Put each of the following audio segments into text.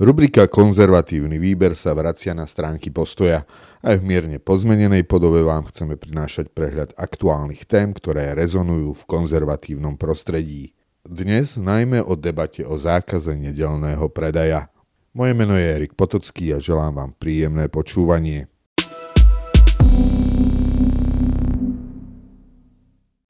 Rubrika Konzervatívny výber sa vracia na stránky postoja. Aj v mierne pozmenenej podobe vám chceme prinášať prehľad aktuálnych tém, ktoré rezonujú v konzervatívnom prostredí. Dnes najmä o debate o zákaze nedelného predaja. Moje meno je Erik Potocký a želám vám príjemné počúvanie.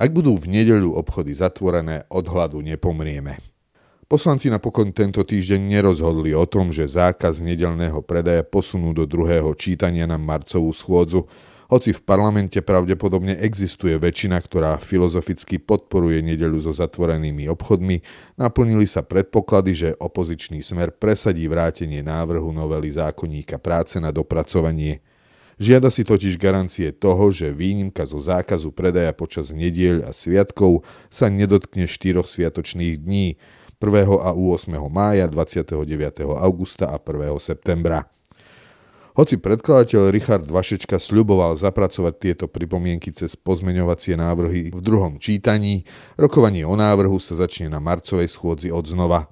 Ak budú v nedeľu obchody zatvorené, od hladu nepomrieme. Poslanci napokon tento týždeň nerozhodli o tom, že zákaz nedelného predaja posunú do druhého čítania na marcovú schôdzu, hoci v parlamente pravdepodobne existuje väčšina, ktorá filozoficky podporuje nedeľu so zatvorenými obchodmi, naplnili sa predpoklady, že opozičný smer presadí vrátenie návrhu novely zákonníka práce na dopracovanie. Žiada si totiž garancie toho, že výnimka zo zákazu predaja počas nedieľ a sviatkov sa nedotkne štyroch sviatočných dní, 1. a 8. mája, 29. augusta a 1. septembra. Hoci predkladateľ Richard Vašečka sľuboval zapracovať tieto pripomienky cez pozmeňovacie návrhy v druhom čítaní, rokovanie o návrhu sa začne na marcovej schôdzi od znova.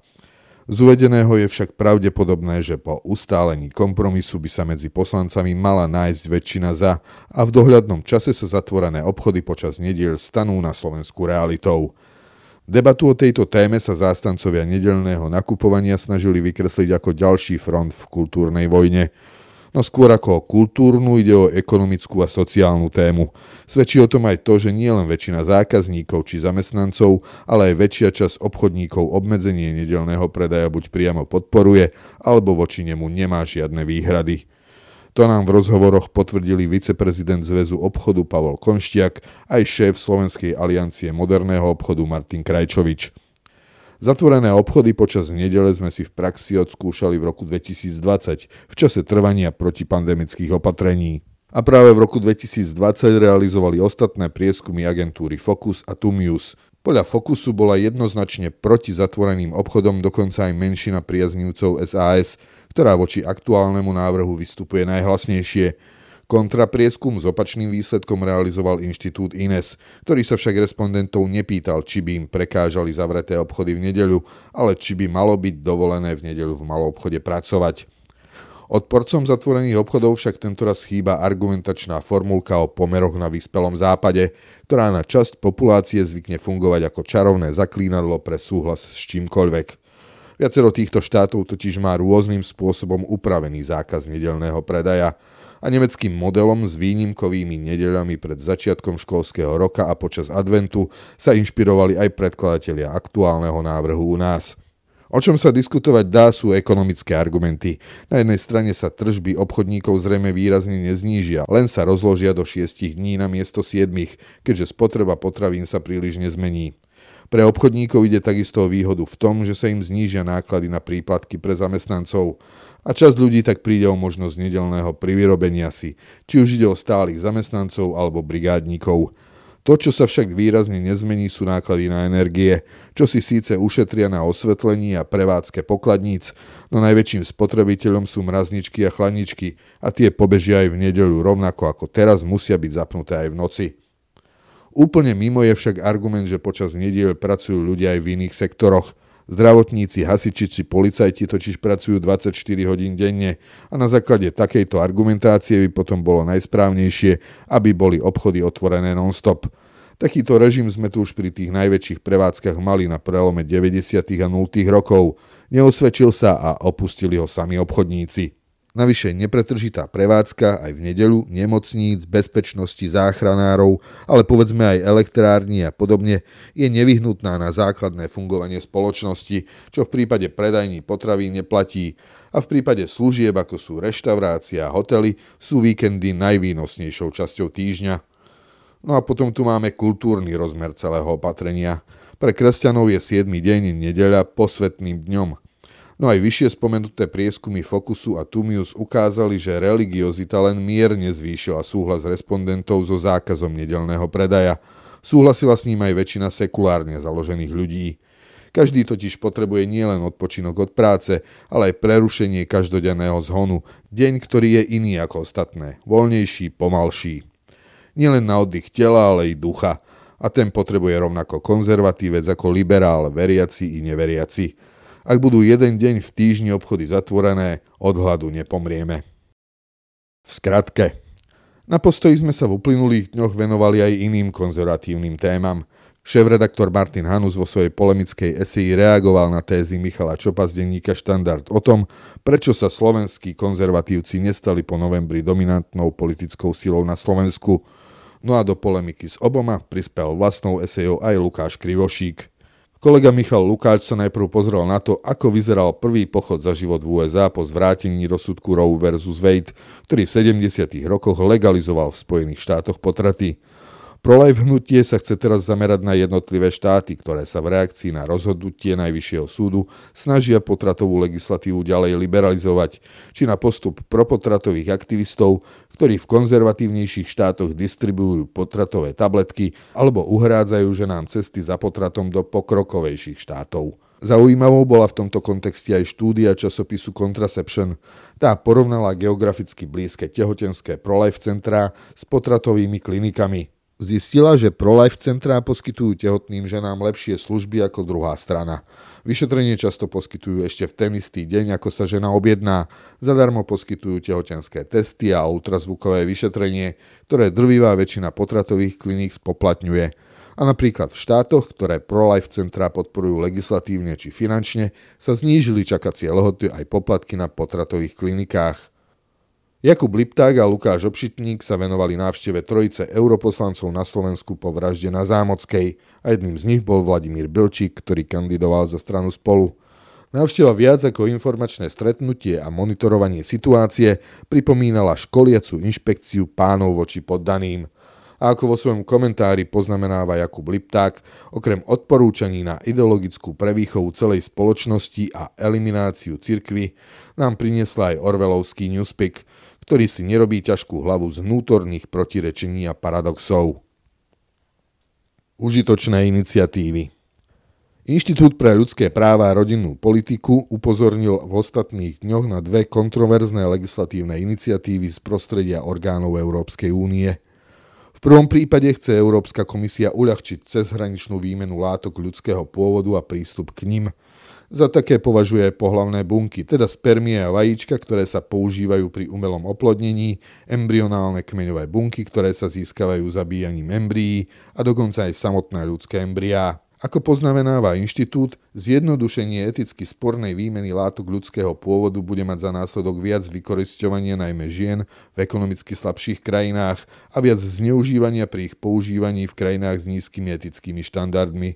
Z uvedeného je však pravdepodobné, že po ustálení kompromisu by sa medzi poslancami mala nájsť väčšina za a v dohľadnom čase sa zatvorené obchody počas nediel stanú na Slovensku realitou. Debatu o tejto téme sa zástancovia nedelného nakupovania snažili vykresliť ako ďalší front v kultúrnej vojne. No skôr ako o kultúrnu ide o ekonomickú a sociálnu tému. Svedčí o tom aj to, že nie len väčšina zákazníkov či zamestnancov, ale aj väčšia časť obchodníkov obmedzenie nedelného predaja buď priamo podporuje, alebo voči nemu nemá žiadne výhrady. To nám v rozhovoroch potvrdili viceprezident Zväzu obchodu Pavol Konštiak aj šéf Slovenskej aliancie moderného obchodu Martin Krajčovič. Zatvorené obchody počas nedele sme si v praxi odskúšali v roku 2020 v čase trvania protipandemických opatrení. A práve v roku 2020 realizovali ostatné prieskumy agentúry Focus a Tumius. Podľa Focusu bola jednoznačne proti zatvoreným obchodom dokonca aj menšina priaznivcov SAS, ktorá voči aktuálnemu návrhu vystupuje najhlasnejšie. Kontraprieskum s opačným výsledkom realizoval inštitút INES, ktorý sa však respondentov nepýtal, či by im prekážali zavreté obchody v nedeľu, ale či by malo byť dovolené v nedeľu v malom obchode pracovať. Odporcom zatvorených obchodov však tentoraz chýba argumentačná formulka o pomeroch na vyspelom západe, ktorá na časť populácie zvykne fungovať ako čarovné zaklínadlo pre súhlas s čímkoľvek. Viacero týchto štátov totiž má rôznym spôsobom upravený zákaz nedelného predaja a nemeckým modelom s výnimkovými nedeľami pred začiatkom školského roka a počas adventu sa inšpirovali aj predkladatelia aktuálneho návrhu u nás. O čom sa diskutovať dá sú ekonomické argumenty. Na jednej strane sa tržby obchodníkov zrejme výrazne neznížia, len sa rozložia do 6 dní na miesto 7, keďže spotreba potravín sa príliš nezmení. Pre obchodníkov ide takisto o výhodu v tom, že sa im znížia náklady na príplatky pre zamestnancov a časť ľudí tak príde o možnosť nedelného privyrobenia si, či už ide o stálych zamestnancov alebo brigádnikov. To, čo sa však výrazne nezmení, sú náklady na energie, čo si síce ušetria na osvetlení a prevádzke pokladníc, no najväčším spotrebiteľom sú mrazničky a chladničky a tie pobežia aj v nedeľu rovnako ako teraz musia byť zapnuté aj v noci. Úplne mimo je však argument, že počas nediel pracujú ľudia aj v iných sektoroch. Zdravotníci, hasiči či policajti totiž pracujú 24 hodín denne a na základe takejto argumentácie by potom bolo najsprávnejšie, aby boli obchody otvorené non-stop. Takýto režim sme tu už pri tých najväčších prevádzkach mali na prelome 90. a 0. rokov. Neosvedčil sa a opustili ho sami obchodníci. Navyše nepretržitá prevádzka aj v nedelu nemocníc, bezpečnosti záchranárov, ale povedzme aj elektrárni a podobne je nevyhnutná na základné fungovanie spoločnosti, čo v prípade predajní potravín neplatí a v prípade služieb ako sú reštaurácia a hotely sú víkendy najvýnosnejšou časťou týždňa. No a potom tu máme kultúrny rozmer celého opatrenia. Pre kresťanov je 7. deň nedeľa posvetným dňom – No aj vyššie spomenuté prieskumy Focusu a Tumius ukázali, že religiozita len mierne zvýšila súhlas respondentov so zákazom nedelného predaja. Súhlasila s ním aj väčšina sekulárne založených ľudí. Každý totiž potrebuje nielen odpočinok od práce, ale aj prerušenie každodenného zhonu, deň, ktorý je iný ako ostatné, voľnejší, pomalší. Nielen na oddych tela, ale i ducha. A ten potrebuje rovnako konzervatívec ako liberál, veriaci i neveriaci. Ak budú jeden deň v týždni obchody zatvorené, od hladu nepomrieme. V skratke, na postoji sme sa v uplynulých dňoch venovali aj iným konzervatívnym témam. Šéf-redaktor Martin Hanus vo svojej polemickej eseji reagoval na tézy Michala Čopa z denníka Štandard o tom, prečo sa slovenskí konzervatívci nestali po novembri dominantnou politickou silou na Slovensku. No a do polemiky s oboma prispel vlastnou esejou aj Lukáš Krivošík. Kolega Michal Lukáč sa najprv pozrel na to, ako vyzeral prvý pochod za život v USA po zvrátení rozsudku Roe vs. Wade, ktorý v 70. rokoch legalizoval v Spojených štátoch potraty. Pro-life hnutie sa chce teraz zamerať na jednotlivé štáty, ktoré sa v reakcii na rozhodnutie Najvyššieho súdu snažia potratovú legislatívu ďalej liberalizovať, či na postup propotratových aktivistov, ktorí v konzervatívnejších štátoch distribujú potratové tabletky alebo uhrádzajú ženám cesty za potratom do pokrokovejších štátov. Zaujímavou bola v tomto kontexte aj štúdia časopisu Contraception. Tá porovnala geograficky blízke tehotenské pro-life centrá s potratovými klinikami zistila, že pro-life centrá poskytujú tehotným ženám lepšie služby ako druhá strana. Vyšetrenie často poskytujú ešte v ten istý deň, ako sa žena objedná. Zadarmo poskytujú tehotenské testy a ultrazvukové vyšetrenie, ktoré drvivá väčšina potratových kliník spoplatňuje. A napríklad v štátoch, ktoré pro-life centrá podporujú legislatívne či finančne, sa znížili čakacie lehoty aj poplatky na potratových klinikách. Jakub Lipták a Lukáš Obšitník sa venovali návšteve trojice europoslancov na Slovensku po vražde na Zámockej a jedným z nich bol Vladimír Bilčík, ktorý kandidoval za stranu spolu. Návšteva viac ako informačné stretnutie a monitorovanie situácie pripomínala školiacu inšpekciu pánov voči poddaným. A ako vo svojom komentári poznamenáva Jakub Lipták, okrem odporúčaní na ideologickú prevýchovu celej spoločnosti a elimináciu cirkvy, nám priniesla aj Orvelovský newspick – ktorý si nerobí ťažkú hlavu z vnútorných protirečení a paradoxov. Užitočné iniciatívy Inštitút pre ľudské práva a rodinnú politiku upozornil v ostatných dňoch na dve kontroverzné legislatívne iniciatívy z prostredia orgánov Európskej únie. V prvom prípade chce Európska komisia uľahčiť cezhraničnú výmenu látok ľudského pôvodu a prístup k nim – za také považuje pohlavné bunky, teda spermie a vajíčka, ktoré sa používajú pri umelom oplodnení, embryonálne kmeňové bunky, ktoré sa získavajú zabíjaním embryí a dokonca aj samotné ľudské embryá. Ako poznamenáva inštitút, zjednodušenie eticky spornej výmeny látok ľudského pôvodu bude mať za následok viac vykorisťovania najmä žien v ekonomicky slabších krajinách a viac zneužívania pri ich používaní v krajinách s nízkymi etickými štandardmi.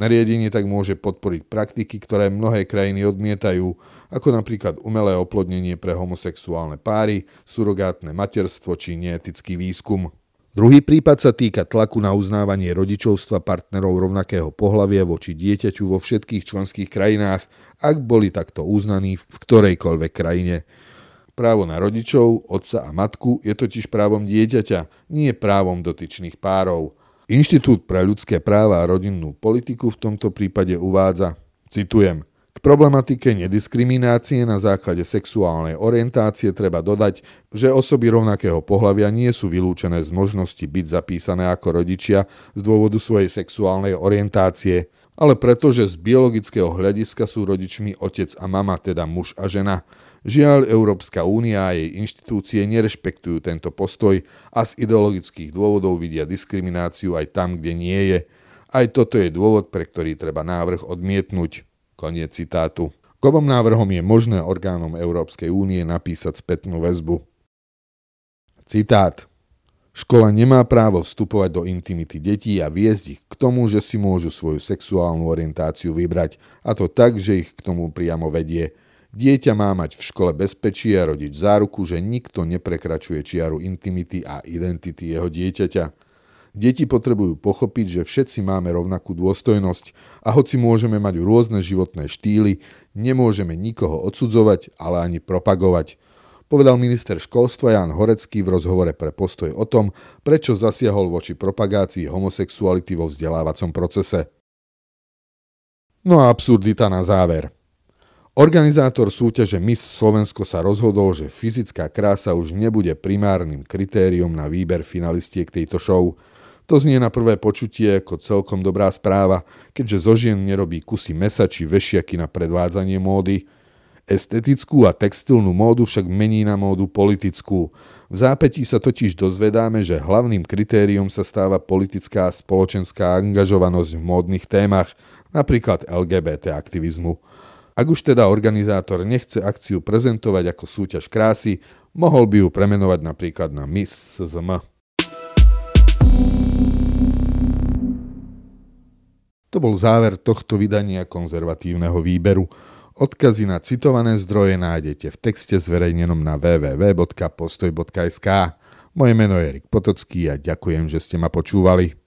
Nariadenie tak môže podporiť praktiky, ktoré mnohé krajiny odmietajú, ako napríklad umelé oplodnenie pre homosexuálne páry, surogátne materstvo či neetický výskum. Druhý prípad sa týka tlaku na uznávanie rodičovstva partnerov rovnakého pohlavia voči dieťaťu vo všetkých členských krajinách, ak boli takto uznaní v ktorejkoľvek krajine. Právo na rodičov, otca a matku je totiž právom dieťaťa, nie právom dotyčných párov – Inštitút pre ľudské práva a rodinnú politiku v tomto prípade uvádza, citujem, k problematike nediskriminácie na základe sexuálnej orientácie treba dodať, že osoby rovnakého pohľavia nie sú vylúčené z možnosti byť zapísané ako rodičia z dôvodu svojej sexuálnej orientácie, ale pretože z biologického hľadiska sú rodičmi otec a mama, teda muž a žena. Žiaľ, Európska únia a jej inštitúcie nerešpektujú tento postoj a z ideologických dôvodov vidia diskrimináciu aj tam, kde nie je. Aj toto je dôvod, pre ktorý treba návrh odmietnúť. Koniec citátu. K návrhom je možné orgánom Európskej únie napísať spätnú väzbu. Citát. Škola nemá právo vstupovať do intimity detí a viesť ich k tomu, že si môžu svoju sexuálnu orientáciu vybrať, a to tak, že ich k tomu priamo vedie. Dieťa má mať v škole bezpečie a rodič záruku, že nikto neprekračuje čiaru intimity a identity jeho dieťaťa. Deti potrebujú pochopiť, že všetci máme rovnakú dôstojnosť a hoci môžeme mať rôzne životné štýly, nemôžeme nikoho odsudzovať, ale ani propagovať. Povedal minister školstva Jan Horecký v rozhovore pre postoj o tom, prečo zasiahol voči propagácii homosexuality vo vzdelávacom procese. No a absurdita na záver – Organizátor súťaže Miss Slovensko sa rozhodol, že fyzická krása už nebude primárnym kritériom na výber finalistiek tejto show. To znie na prvé počutie ako celkom dobrá správa, keďže zo žien nerobí kusy mesa či vešiaky na predvádzanie módy. Estetickú a textilnú módu však mení na módu politickú. V zápetí sa totiž dozvedáme, že hlavným kritériom sa stáva politická a spoločenská angažovanosť v módnych témach, napríklad LGBT aktivizmu. Ak už teda organizátor nechce akciu prezentovať ako súťaž krásy, mohol by ju premenovať napríklad na Miss SZM. To bol záver tohto vydania konzervatívneho výberu. Odkazy na citované zdroje nájdete v texte zverejnenom na www.postoj.sk. Moje meno je Erik Potocký a ďakujem, že ste ma počúvali.